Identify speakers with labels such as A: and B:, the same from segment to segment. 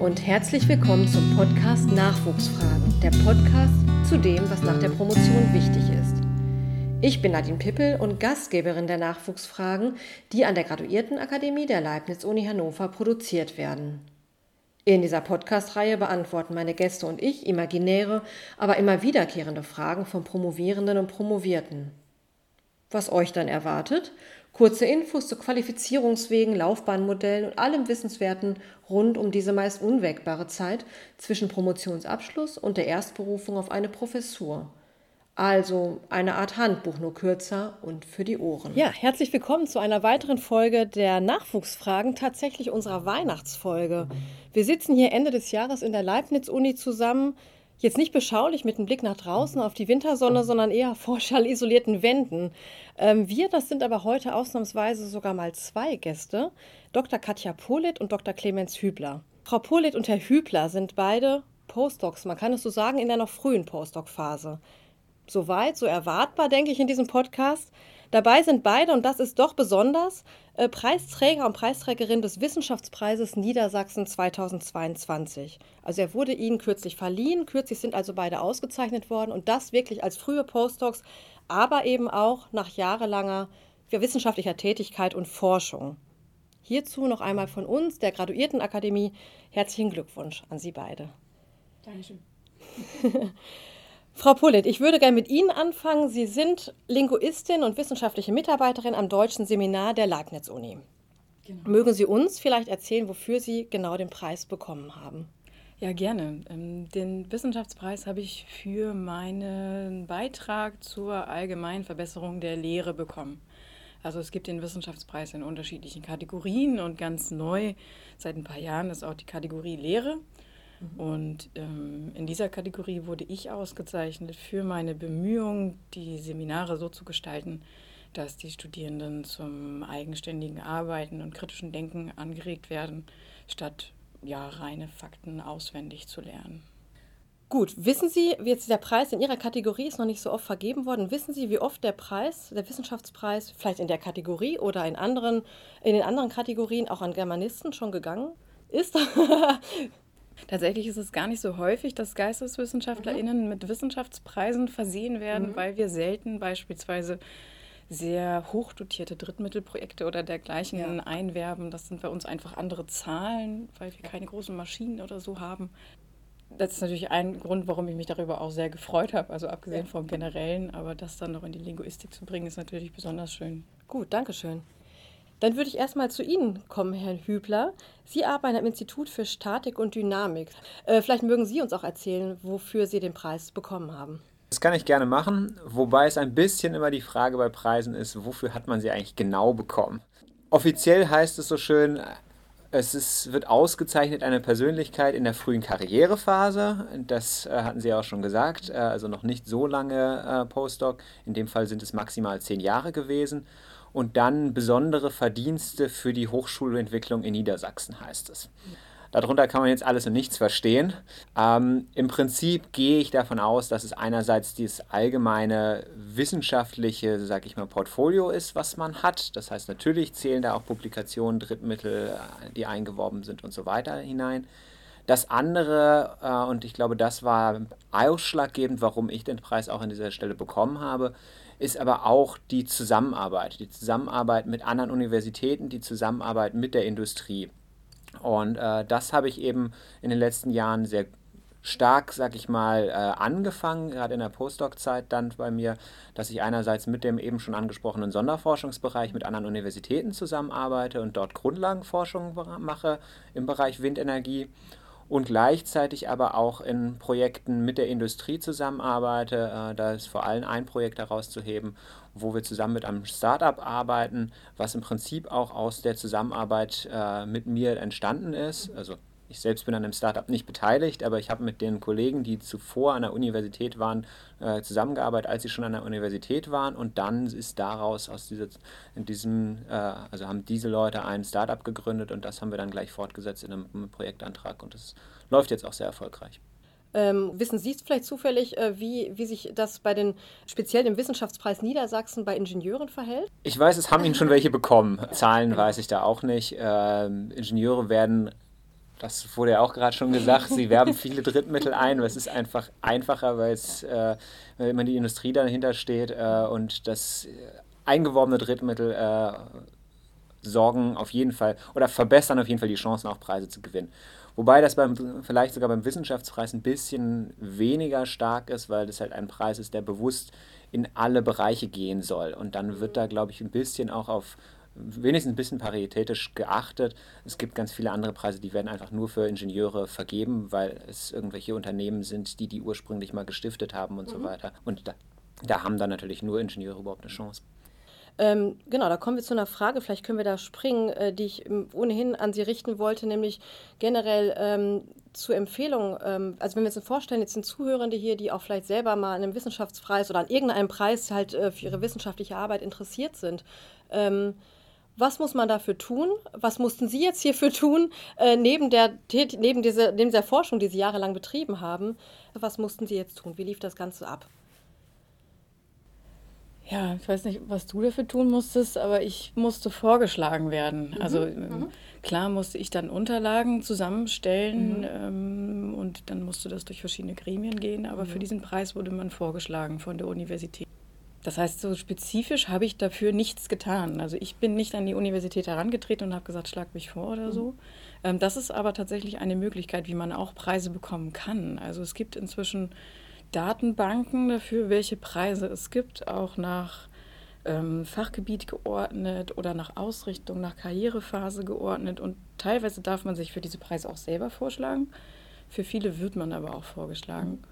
A: und herzlich willkommen zum Podcast Nachwuchsfragen, der Podcast zu dem, was nach der Promotion wichtig ist. Ich bin Nadine Pippel und Gastgeberin der Nachwuchsfragen, die an der Graduiertenakademie der Leibniz-Uni Hannover produziert werden. In dieser Podcast-Reihe beantworten meine Gäste und ich imaginäre, aber immer wiederkehrende Fragen von Promovierenden und Promovierten. Was euch dann erwartet? Kurze Infos zu Qualifizierungswegen, Laufbahnmodellen und allem Wissenswerten rund um diese meist unwägbare Zeit zwischen Promotionsabschluss und der Erstberufung auf eine Professur. Also eine Art Handbuch, nur kürzer und für die Ohren. Ja, herzlich willkommen zu einer weiteren Folge der Nachwuchsfragen, tatsächlich unserer Weihnachtsfolge. Wir sitzen hier Ende des Jahres in der Leibniz-Uni zusammen. Jetzt nicht beschaulich mit einem Blick nach draußen auf die Wintersonne, sondern eher vor schallisolierten Wänden. Ähm, wir, das sind aber heute ausnahmsweise sogar mal zwei Gäste, Dr. Katja Polit und Dr. Clemens Hübler. Frau Polit und Herr Hübler sind beide Postdocs, man kann es so sagen, in der noch frühen Postdoc-Phase. Soweit, so erwartbar, denke ich, in diesem Podcast. Dabei sind beide, und das ist doch besonders, äh, Preisträger und Preisträgerin des Wissenschaftspreises Niedersachsen 2022. Also er wurde ihnen kürzlich verliehen, kürzlich sind also beide ausgezeichnet worden und das wirklich als frühe Postdocs, aber eben auch nach jahrelanger wissenschaftlicher Tätigkeit und Forschung. Hierzu noch einmal von uns, der Graduiertenakademie, herzlichen Glückwunsch an Sie beide.
B: Dankeschön.
A: Frau Pullet, ich würde gerne mit Ihnen anfangen. Sie sind Linguistin und wissenschaftliche Mitarbeiterin am Deutschen Seminar der Leibniz-Uni. Genau. Mögen Sie uns vielleicht erzählen, wofür Sie genau den Preis bekommen haben?
B: Ja, gerne. Ähm, den Wissenschaftspreis habe ich für meinen Beitrag zur allgemeinen Verbesserung der Lehre bekommen. Also es gibt den Wissenschaftspreis in unterschiedlichen Kategorien und ganz neu seit ein paar Jahren ist auch die Kategorie Lehre. Und ähm, in dieser Kategorie wurde ich ausgezeichnet für meine Bemühungen, die Seminare so zu gestalten, dass die Studierenden zum eigenständigen Arbeiten und kritischen Denken angeregt werden, statt ja, reine Fakten auswendig zu lernen.
A: Gut, wissen Sie, jetzt der Preis in Ihrer Kategorie ist noch nicht so oft vergeben worden. Wissen Sie, wie oft der Preis, der Wissenschaftspreis, vielleicht in der Kategorie oder in anderen, in den anderen Kategorien auch an Germanisten schon gegangen ist?
B: Tatsächlich ist es gar nicht so häufig, dass GeisteswissenschaftlerInnen mhm. mit Wissenschaftspreisen versehen werden, mhm. weil wir selten beispielsweise sehr hochdotierte Drittmittelprojekte oder dergleichen ja. einwerben. Das sind bei uns einfach andere Zahlen, weil wir keine großen Maschinen oder so haben. Das ist natürlich ein Grund, warum ich mich darüber auch sehr gefreut habe, also abgesehen ja. vom Generellen, aber das dann noch in die Linguistik zu bringen, ist natürlich besonders schön.
A: Gut, danke schön. Dann würde ich erstmal zu Ihnen kommen, Herr Hübler. Sie arbeiten am Institut für Statik und Dynamik. Äh, vielleicht mögen Sie uns auch erzählen, wofür Sie den Preis bekommen haben.
C: Das kann ich gerne machen, wobei es ein bisschen immer die Frage bei Preisen ist, wofür hat man sie eigentlich genau bekommen? Offiziell heißt es so schön, es ist, wird ausgezeichnet eine Persönlichkeit in der frühen Karrierephase. Das äh, hatten Sie auch schon gesagt, äh, also noch nicht so lange äh, Postdoc. In dem Fall sind es maximal zehn Jahre gewesen und dann besondere Verdienste für die Hochschulentwicklung in Niedersachsen heißt es. Darunter kann man jetzt alles und nichts verstehen. Ähm, Im Prinzip gehe ich davon aus, dass es einerseits dieses allgemeine wissenschaftliche, sag ich mal, Portfolio ist, was man hat. Das heißt, natürlich zählen da auch Publikationen, Drittmittel, äh, die eingeworben sind und so weiter hinein. Das andere, äh, und ich glaube, das war ausschlaggebend, warum ich den Preis auch an dieser Stelle bekommen habe, ist aber auch die Zusammenarbeit, die Zusammenarbeit mit anderen Universitäten, die Zusammenarbeit mit der Industrie. Und äh, das habe ich eben in den letzten Jahren sehr stark, sag ich mal, äh, angefangen, gerade in der Postdoc-Zeit dann bei mir, dass ich einerseits mit dem eben schon angesprochenen Sonderforschungsbereich mit anderen Universitäten zusammenarbeite und dort Grundlagenforschung mache im Bereich Windenergie und gleichzeitig aber auch in Projekten mit der Industrie zusammenarbeite. Äh, da ist vor allem ein Projekt herauszuheben, wo wir zusammen mit einem Startup arbeiten, was im Prinzip auch aus der Zusammenarbeit äh, mit mir entstanden ist. Also ich selbst bin an dem Startup nicht beteiligt, aber ich habe mit den Kollegen, die zuvor an der Universität waren, äh, zusammengearbeitet, als sie schon an der Universität waren. Und dann ist daraus aus dieser, in diesem, äh, also haben diese Leute ein Startup gegründet und das haben wir dann gleich fortgesetzt in einem, einem Projektantrag. Und das läuft jetzt auch sehr erfolgreich.
A: Ähm, wissen Sie vielleicht zufällig, äh, wie, wie sich das bei den, speziell dem Wissenschaftspreis Niedersachsen bei Ingenieuren verhält?
C: Ich weiß, es haben ihn schon welche bekommen. Zahlen weiß ich da auch nicht. Ähm, Ingenieure werden das wurde ja auch gerade schon gesagt, sie werben viele Drittmittel ein, aber es ist einfach einfacher, weil es äh, immer die Industrie dahinter steht äh, und das eingeworbene Drittmittel äh, sorgen auf jeden Fall oder verbessern auf jeden Fall die Chancen, auch Preise zu gewinnen. Wobei das beim, vielleicht sogar beim Wissenschaftspreis ein bisschen weniger stark ist, weil das halt ein Preis ist, der bewusst in alle Bereiche gehen soll. Und dann wird da, glaube ich, ein bisschen auch auf wenigstens ein bisschen paritätisch geachtet. Es gibt ganz viele andere Preise, die werden einfach nur für Ingenieure vergeben, weil es irgendwelche Unternehmen sind, die die ursprünglich mal gestiftet haben und mhm. so weiter. Und da, da haben dann natürlich nur Ingenieure überhaupt eine Chance.
A: Ähm, genau, da kommen wir zu einer Frage, vielleicht können wir da springen, äh, die ich ähm, ohnehin an Sie richten wollte, nämlich generell ähm, zu Empfehlungen. Ähm, also wenn wir uns vorstellen, jetzt sind Zuhörende hier, die auch vielleicht selber mal an einem Wissenschaftspreis oder an irgendeinem Preis halt äh, für ihre wissenschaftliche Arbeit interessiert sind. Ähm, was muss man dafür tun? Was mussten Sie jetzt hierfür tun, äh, neben, der, neben, diese, neben dieser Forschung, die Sie jahrelang betrieben haben? Was mussten Sie jetzt tun? Wie lief das Ganze ab?
B: Ja, ich weiß nicht, was du dafür tun musstest, aber ich musste vorgeschlagen werden. Mhm. Also ähm, mhm. klar musste ich dann Unterlagen zusammenstellen mhm. ähm, und dann musste das durch verschiedene Gremien gehen, aber für mhm. diesen Preis wurde man vorgeschlagen von der Universität. Das heißt, so spezifisch habe ich dafür nichts getan. Also ich bin nicht an die Universität herangetreten und habe gesagt, schlag mich vor oder so. Mhm. Ähm, das ist aber tatsächlich eine Möglichkeit, wie man auch Preise bekommen kann. Also es gibt inzwischen Datenbanken dafür, welche Preise es gibt, auch nach ähm, Fachgebiet geordnet oder nach Ausrichtung, nach Karrierephase geordnet. Und teilweise darf man sich für diese Preise auch selber vorschlagen. Für viele wird man aber auch vorgeschlagen.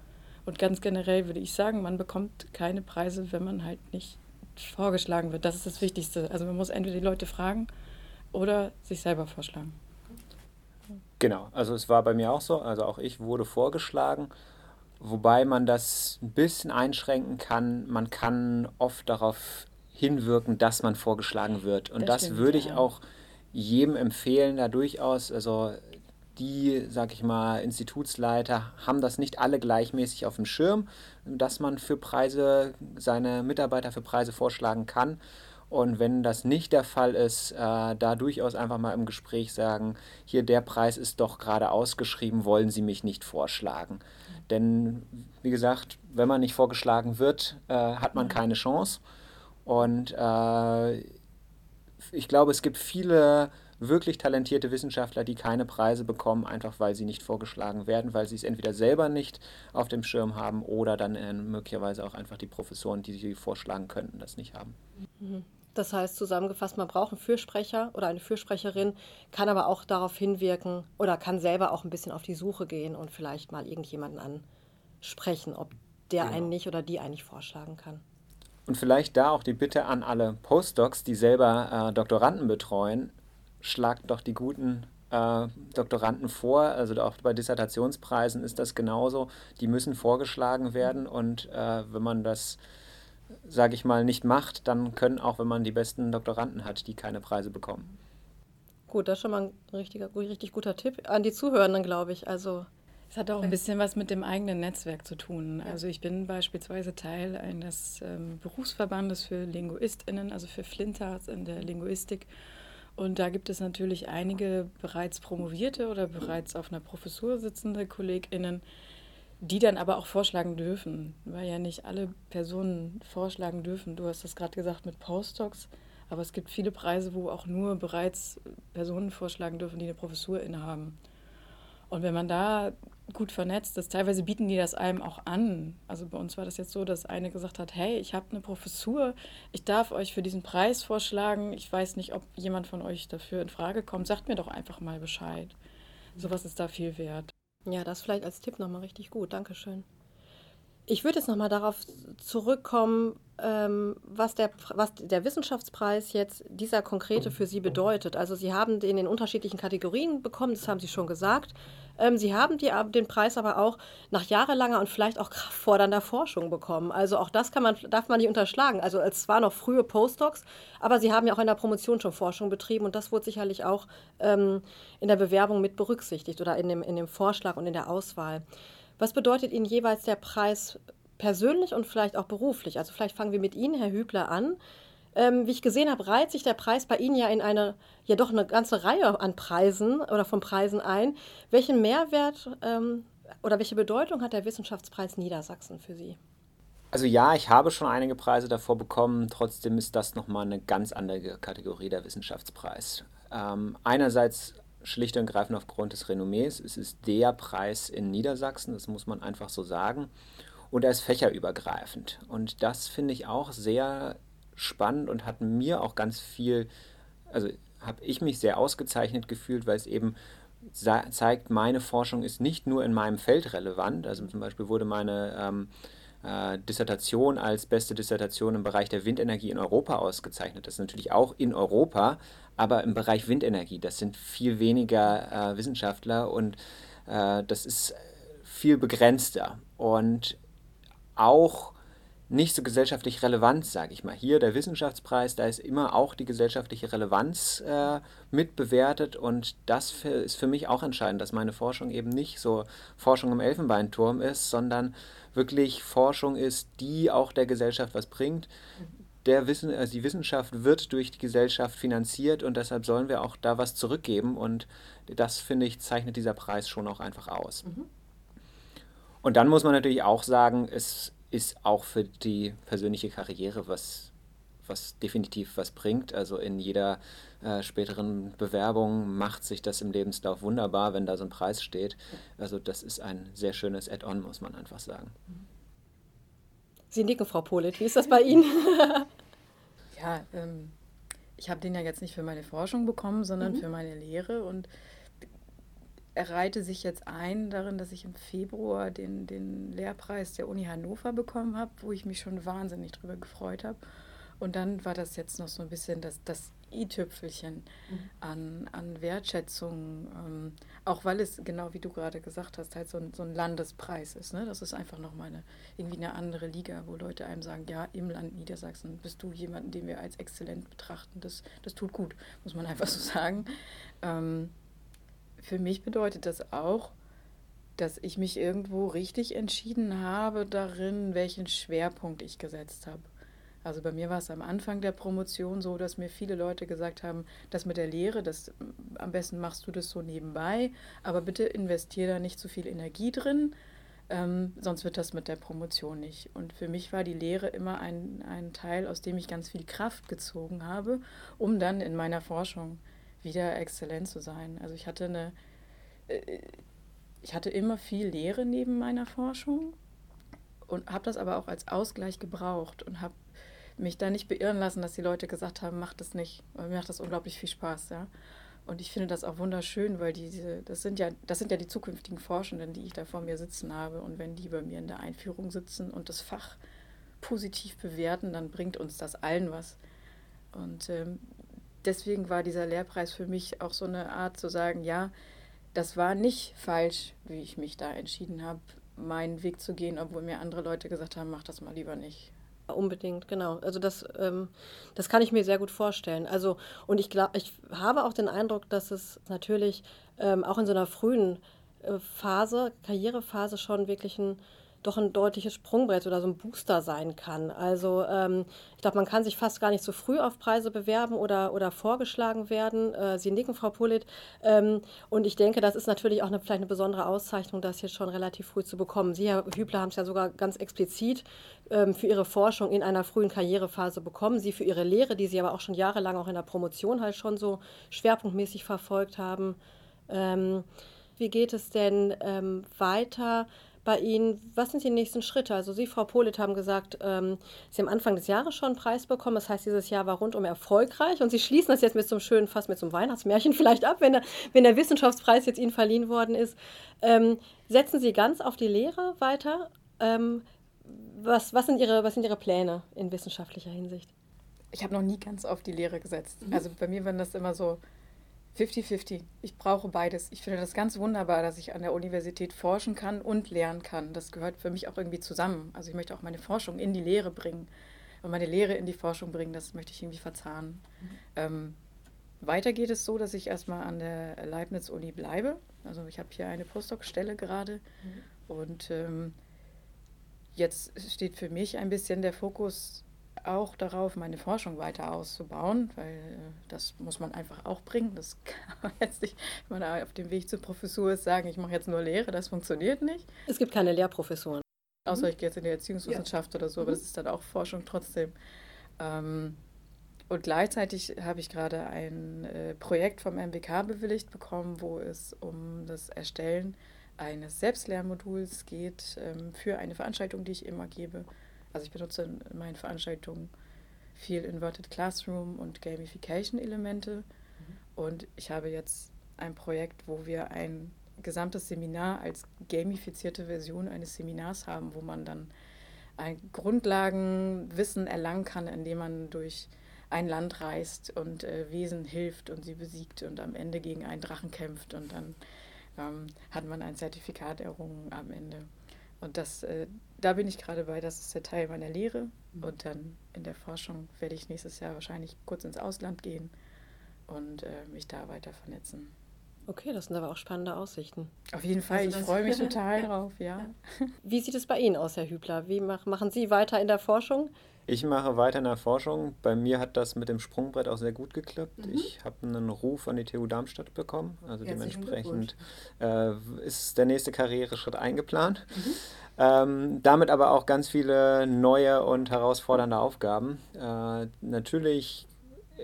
B: Und ganz generell würde ich sagen, man bekommt keine Preise, wenn man halt nicht vorgeschlagen wird. Das ist das Wichtigste. Also man muss entweder die Leute fragen oder sich selber vorschlagen.
C: Genau, also es war bei mir auch so. Also auch ich wurde vorgeschlagen Wobei man das ein bisschen einschränken kann. Man kann oft darauf hinwirken, dass man vorgeschlagen wird. Und das, das würde ich auch jedem empfehlen, da durchaus. Also die, sag ich mal, Institutsleiter haben das nicht alle gleichmäßig auf dem Schirm, dass man für Preise, seine Mitarbeiter für Preise vorschlagen kann. Und wenn das nicht der Fall ist, äh, da durchaus einfach mal im Gespräch sagen, hier der Preis ist doch gerade ausgeschrieben, wollen Sie mich nicht vorschlagen. Denn wie gesagt, wenn man nicht vorgeschlagen wird, äh, hat man mhm. keine Chance. Und äh, ich glaube, es gibt viele wirklich talentierte Wissenschaftler, die keine Preise bekommen, einfach weil sie nicht vorgeschlagen werden, weil sie es entweder selber nicht auf dem Schirm haben oder dann äh, möglicherweise auch einfach die Professoren, die sie vorschlagen könnten, das nicht haben.
A: Mhm. Das heißt zusammengefasst, man braucht einen Fürsprecher oder eine Fürsprecherin, kann aber auch darauf hinwirken oder kann selber auch ein bisschen auf die Suche gehen und vielleicht mal irgendjemanden ansprechen, ob der genau. einen nicht oder die einen nicht vorschlagen kann.
C: Und vielleicht da auch die Bitte an alle Postdocs, die selber äh, Doktoranden betreuen, schlagt doch die guten äh, Doktoranden vor. Also auch bei Dissertationspreisen ist das genauso. Die müssen vorgeschlagen werden und äh, wenn man das sage ich mal, nicht macht, dann können auch, wenn man die besten Doktoranden hat, die keine Preise bekommen.
A: Gut, das ist schon mal ein richtiger, richtig guter Tipp an die Zuhörenden, glaube ich. Also
B: es hat auch ein bisschen was mit dem eigenen Netzwerk zu tun. Also ich bin beispielsweise Teil eines ähm, Berufsverbandes für LinguistInnen, also für Flintarts in der Linguistik. Und da gibt es natürlich einige bereits promovierte oder bereits auf einer Professur sitzende KollegInnen, die dann aber auch vorschlagen dürfen, weil ja nicht alle Personen vorschlagen dürfen. Du hast das gerade gesagt mit Postdocs, aber es gibt viele Preise, wo auch nur bereits Personen vorschlagen dürfen, die eine Professur innehaben. Und wenn man da gut vernetzt ist, teilweise bieten die das einem auch an. Also bei uns war das jetzt so, dass eine gesagt hat, hey, ich habe eine Professur, ich darf euch für diesen Preis vorschlagen. Ich weiß nicht, ob jemand von euch dafür in Frage kommt. Sagt mir doch einfach mal Bescheid. Sowas ist da viel wert.
A: Ja, das vielleicht als Tipp nochmal richtig gut. Dankeschön. Ich würde jetzt nochmal darauf zurückkommen, ähm, was, der, was der Wissenschaftspreis jetzt dieser konkrete für Sie bedeutet. Also Sie haben den in unterschiedlichen Kategorien bekommen, das haben Sie schon gesagt. Ähm, Sie haben die, den Preis aber auch nach jahrelanger und vielleicht auch fordernder Forschung bekommen. Also auch das kann man, darf man nicht unterschlagen. Also es war noch frühe Postdocs, aber Sie haben ja auch in der Promotion schon Forschung betrieben und das wurde sicherlich auch ähm, in der Bewerbung mit berücksichtigt oder in dem, in dem Vorschlag und in der Auswahl. Was bedeutet Ihnen jeweils der Preis persönlich und vielleicht auch beruflich? Also vielleicht fangen wir mit Ihnen, Herr Hübler, an. Ähm, wie ich gesehen habe, reiht sich der Preis bei Ihnen ja in eine, ja doch eine ganze Reihe an Preisen oder von Preisen ein. Welchen Mehrwert ähm, oder welche Bedeutung hat der Wissenschaftspreis Niedersachsen für Sie?
C: Also ja, ich habe schon einige Preise davor bekommen, trotzdem ist das nochmal eine ganz andere Kategorie der Wissenschaftspreis. Ähm, einerseits schlicht und greifend aufgrund des Renommees, es ist der Preis in Niedersachsen, das muss man einfach so sagen. Und er ist fächerübergreifend. Und das finde ich auch sehr spannend und hat mir auch ganz viel, also habe ich mich sehr ausgezeichnet gefühlt, weil es eben zeigt, meine Forschung ist nicht nur in meinem Feld relevant. Also zum Beispiel wurde meine ähm, äh, Dissertation als beste Dissertation im Bereich der Windenergie in Europa ausgezeichnet. Das ist natürlich auch in Europa, aber im Bereich Windenergie. Das sind viel weniger äh, Wissenschaftler und äh, das ist viel begrenzter. Und auch nicht so gesellschaftlich relevant, sage ich mal. Hier der Wissenschaftspreis, da ist immer auch die gesellschaftliche Relevanz äh, mitbewertet und das für, ist für mich auch entscheidend, dass meine Forschung eben nicht so Forschung im Elfenbeinturm ist, sondern wirklich Forschung ist, die auch der Gesellschaft was bringt. Der Wissen, also die Wissenschaft wird durch die Gesellschaft finanziert und deshalb sollen wir auch da was zurückgeben und das, finde ich, zeichnet dieser Preis schon auch einfach aus. Mhm. Und dann muss man natürlich auch sagen, es ist auch für die persönliche Karriere was, was definitiv was bringt. Also in jeder äh, späteren Bewerbung macht sich das im Lebenslauf wunderbar, wenn da so ein Preis steht. Also das ist ein sehr schönes Add-on, muss man einfach sagen.
A: Sie nicken, Frau Polit. Wie ist das bei Ihnen?
B: ja, ähm, ich habe den ja jetzt nicht für meine Forschung bekommen, sondern mhm. für meine Lehre und reihte sich jetzt ein darin, dass ich im Februar den, den Lehrpreis der Uni Hannover bekommen habe, wo ich mich schon wahnsinnig drüber gefreut habe. Und dann war das jetzt noch so ein bisschen das, das i-Tüpfelchen mhm. an, an Wertschätzung, ähm, auch weil es, genau wie du gerade gesagt hast, halt so ein, so ein Landespreis ist. Ne? Das ist einfach nochmal eine, irgendwie eine andere Liga, wo Leute einem sagen, ja, im Land Niedersachsen bist du jemanden, den wir als exzellent betrachten. Das, das tut gut, muss man einfach so sagen. Ähm, für mich bedeutet das auch, dass ich mich irgendwo richtig entschieden habe darin, welchen Schwerpunkt ich gesetzt habe. Also bei mir war es am Anfang der Promotion so, dass mir viele Leute gesagt haben, das mit der Lehre, das am besten machst du das so nebenbei, aber bitte investier da nicht zu viel Energie drin, ähm, sonst wird das mit der Promotion nicht. Und für mich war die Lehre immer ein, ein Teil, aus dem ich ganz viel Kraft gezogen habe, um dann in meiner Forschung wieder exzellent zu sein. Also ich hatte eine, äh, ich hatte immer viel Lehre neben meiner Forschung und habe das aber auch als Ausgleich gebraucht und habe mich da nicht beirren lassen, dass die Leute gesagt haben, mach das nicht. Weil mir macht das unglaublich viel Spaß, ja. Und ich finde das auch wunderschön, weil diese, das sind ja, das sind ja die zukünftigen Forschenden, die ich da vor mir sitzen habe. Und wenn die bei mir in der Einführung sitzen und das Fach positiv bewerten, dann bringt uns das allen was. Und ähm, deswegen war dieser Lehrpreis für mich auch so eine Art zu sagen, ja, das war nicht falsch, wie ich mich da entschieden habe, meinen Weg zu gehen, obwohl mir andere Leute gesagt haben, mach das mal lieber nicht.
A: Unbedingt, genau. Also das, ähm, das kann ich mir sehr gut vorstellen. Also und ich glaube, ich habe auch den Eindruck, dass es natürlich ähm, auch in so einer frühen äh, Phase, Karrierephase schon wirklich ein doch ein deutliches Sprungbrett oder so ein Booster sein kann. Also ähm, ich glaube, man kann sich fast gar nicht so früh auf Preise bewerben oder, oder vorgeschlagen werden. Äh, Sie nicken, Frau Polit. Ähm, und ich denke, das ist natürlich auch eine, vielleicht eine besondere Auszeichnung, das jetzt schon relativ früh zu bekommen. Sie, Herr Hübler, haben es ja sogar ganz explizit ähm, für Ihre Forschung in einer frühen Karrierephase bekommen. Sie für Ihre Lehre, die Sie aber auch schon jahrelang auch in der Promotion halt schon so schwerpunktmäßig verfolgt haben. Ähm, wie geht es denn ähm, weiter? Bei Ihnen, was sind die nächsten Schritte? Also Sie, Frau Polit, haben gesagt, ähm, Sie haben Anfang des Jahres schon einen Preis bekommen. Das heißt, dieses Jahr war rundum erfolgreich. Und Sie schließen das jetzt mit so einem schönen, fast mit so einem Weihnachtsmärchen vielleicht ab, wenn der, wenn der Wissenschaftspreis jetzt Ihnen verliehen worden ist. Ähm, setzen Sie ganz auf die Lehre weiter? Ähm, was, was, sind Ihre, was sind Ihre Pläne in wissenschaftlicher Hinsicht?
B: Ich habe noch nie ganz auf die Lehre gesetzt. Mhm. Also bei mir waren das immer so 50-50. Ich brauche beides. Ich finde das ganz wunderbar, dass ich an der Universität forschen kann und lernen kann. Das gehört für mich auch irgendwie zusammen. Also ich möchte auch meine Forschung in die Lehre bringen. Und meine Lehre in die Forschung bringen, das möchte ich irgendwie verzahnen. Mhm. Ähm, weiter geht es so, dass ich erstmal an der Leibniz-Uni bleibe. Also ich habe hier eine Postdoc-Stelle gerade. Mhm. Und ähm, jetzt steht für mich ein bisschen der Fokus auch darauf, meine Forschung weiter auszubauen, weil äh, das muss man einfach auch bringen. Das kann man jetzt nicht, wenn man auf dem Weg zur Professur ist, sagen, ich mache jetzt nur Lehre, das funktioniert nicht.
A: Es gibt keine Lehrprofessuren.
B: Außer mhm. ich gehe jetzt in die Erziehungswissenschaft ja. oder so, aber mhm. das ist dann auch Forschung trotzdem. Ähm, und gleichzeitig habe ich gerade ein äh, Projekt vom MBK bewilligt bekommen, wo es um das Erstellen eines Selbstlernmoduls geht ähm, für eine Veranstaltung, die ich immer gebe. Also ich benutze in meinen Veranstaltungen viel Inverted Classroom und Gamification-Elemente. Mhm. Und ich habe jetzt ein Projekt, wo wir ein gesamtes Seminar als gamifizierte Version eines Seminars haben, wo man dann ein Grundlagenwissen erlangen kann, indem man durch ein Land reist und äh, Wesen hilft und sie besiegt und am Ende gegen einen Drachen kämpft und dann ähm, hat man ein Zertifikat errungen am Ende. Und das, äh, da bin ich gerade bei, das ist der Teil meiner Lehre. Mhm. Und dann in der Forschung werde ich nächstes Jahr wahrscheinlich kurz ins Ausland gehen und äh, mich da weiter vernetzen.
A: Okay, das sind aber auch spannende Aussichten.
B: Auf jeden Fall, also ich freue mich total drauf, ja.
A: Wie sieht es bei Ihnen aus, Herr Hübler? Wie mach, machen Sie weiter in der Forschung?
C: Ich mache weiter in der Forschung. Bei mir hat das mit dem Sprungbrett auch sehr gut geklappt. Mhm. Ich habe einen Ruf an die TU Darmstadt bekommen. Also Herzlichen dementsprechend äh, ist der nächste Karriereschritt eingeplant. Mhm. Ähm, damit aber auch ganz viele neue und herausfordernde Aufgaben. Äh, natürlich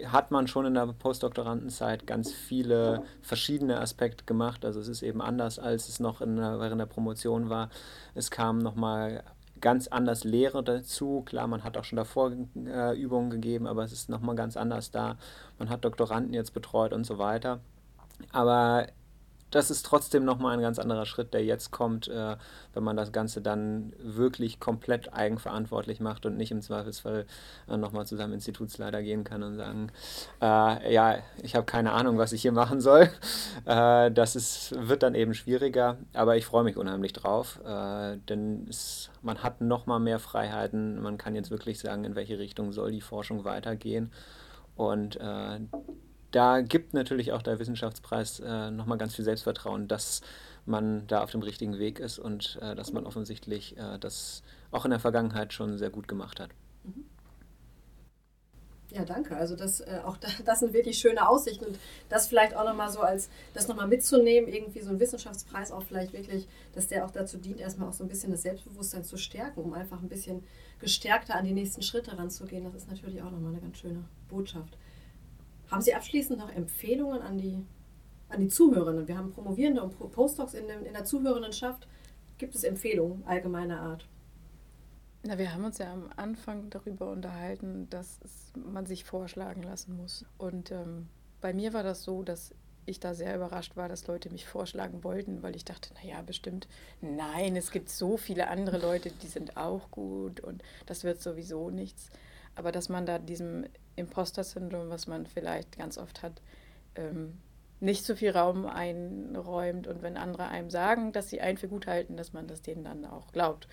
C: hat man schon in der Postdoktorandenzeit ganz viele verschiedene Aspekte gemacht. Also es ist eben anders, als es noch in der, während der Promotion war. Es kam nochmal ganz anders Lehre dazu. Klar, man hat auch schon davor äh, Übungen gegeben, aber es ist nochmal ganz anders da. Man hat Doktoranden jetzt betreut und so weiter. Aber das ist trotzdem nochmal ein ganz anderer Schritt, der jetzt kommt, äh, wenn man das Ganze dann wirklich komplett eigenverantwortlich macht und nicht im Zweifelsfall äh, nochmal zu seinem Institutsleiter gehen kann und sagen, äh, ja, ich habe keine Ahnung, was ich hier machen soll. Äh, das ist, wird dann eben schwieriger, aber ich freue mich unheimlich drauf, äh, denn es, man hat nochmal mehr Freiheiten. Man kann jetzt wirklich sagen, in welche Richtung soll die Forschung weitergehen. Und äh, da gibt natürlich auch der Wissenschaftspreis äh, nochmal ganz viel Selbstvertrauen, dass man da auf dem richtigen Weg ist und äh, dass man offensichtlich äh, das auch in der Vergangenheit schon sehr gut gemacht hat. Mhm.
A: Ja, danke. Also das, äh, auch da, das sind wirklich schöne Aussichten und das vielleicht auch nochmal so als, das nochmal mitzunehmen, irgendwie so ein Wissenschaftspreis auch vielleicht wirklich, dass der auch dazu dient, erstmal auch so ein bisschen das Selbstbewusstsein zu stärken, um einfach ein bisschen gestärkter an die nächsten Schritte ranzugehen. Das ist natürlich auch nochmal eine ganz schöne Botschaft. Haben Sie abschließend noch Empfehlungen an die, an die Zuhörerinnen? Wir haben Promovierende und Postdocs in, in der Zuhörendenschaft. Gibt es Empfehlungen allgemeiner Art?
B: Na, wir haben uns ja am Anfang darüber unterhalten, dass man sich vorschlagen lassen muss. Und ähm, bei mir war das so, dass ich da sehr überrascht war, dass Leute mich vorschlagen wollten, weil ich dachte, naja, bestimmt, nein, es gibt so viele andere Leute, die sind auch gut und das wird sowieso nichts. Aber dass man da diesem Imposter-Syndrom, was man vielleicht ganz oft hat, ähm, nicht so viel Raum einräumt und wenn andere einem sagen, dass sie einen für gut halten, dass man das denen dann auch glaubt,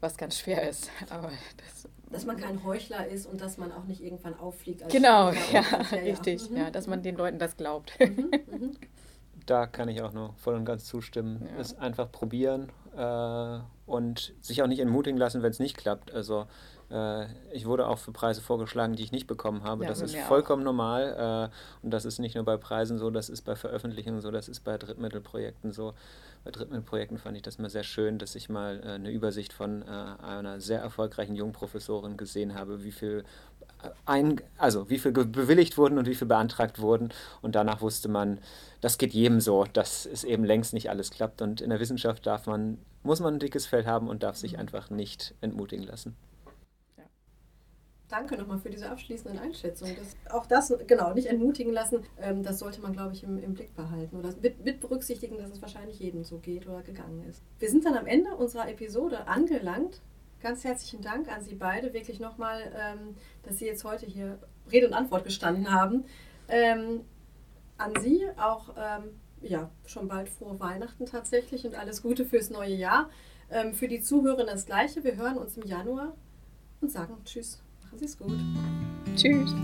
B: was ganz schwer ist. Aber
A: das, dass man kein Heuchler ist und dass man auch nicht irgendwann auffliegt.
B: genau, ja, richtig, ja. Mhm. ja, dass man den Leuten das glaubt. Mhm,
C: mhm. Da kann ich auch nur voll und ganz zustimmen. Ja. Es einfach probieren äh, und sich auch nicht entmutigen lassen, wenn es nicht klappt. Also ich wurde auch für Preise vorgeschlagen, die ich nicht bekommen habe. Ja, das ist vollkommen auch. normal. Äh, und das ist nicht nur bei Preisen so, das ist bei Veröffentlichungen so, das ist bei Drittmittelprojekten so. Bei Drittmittelprojekten fand ich das mal sehr schön, dass ich mal äh, eine Übersicht von einer sehr erfolgreichen Jungprofessorin gesehen habe, wie viel ein, also wie viel bewilligt wurden und wie viel beantragt wurden. Und danach wusste man, das geht jedem so, dass es eben längst nicht alles klappt. Und in der Wissenschaft darf man, muss man ein dickes Fell haben und darf sich einfach nicht entmutigen lassen.
A: Danke nochmal für diese abschließenden Einschätzungen. Das, auch das, genau, nicht entmutigen lassen, ähm, das sollte man, glaube ich, im, im, Blick behalten oder mit, mit berücksichtigen, dass es wahrscheinlich jedem so geht oder gegangen ist. Wir sind dann am Ende unserer Episode angelangt. Ganz herzlichen Dank an Sie beide, wirklich nochmal, ähm, dass Sie jetzt heute hier Rede und Antwort gestanden haben. Ähm, an Sie auch, ähm, ja, schon bald frohe Weihnachten tatsächlich und alles Gute fürs neue Jahr. Ähm, für die Zuhörer das Gleiche. Wir hören uns im Januar und sagen Tschüss. Es gut.
B: Tschüss.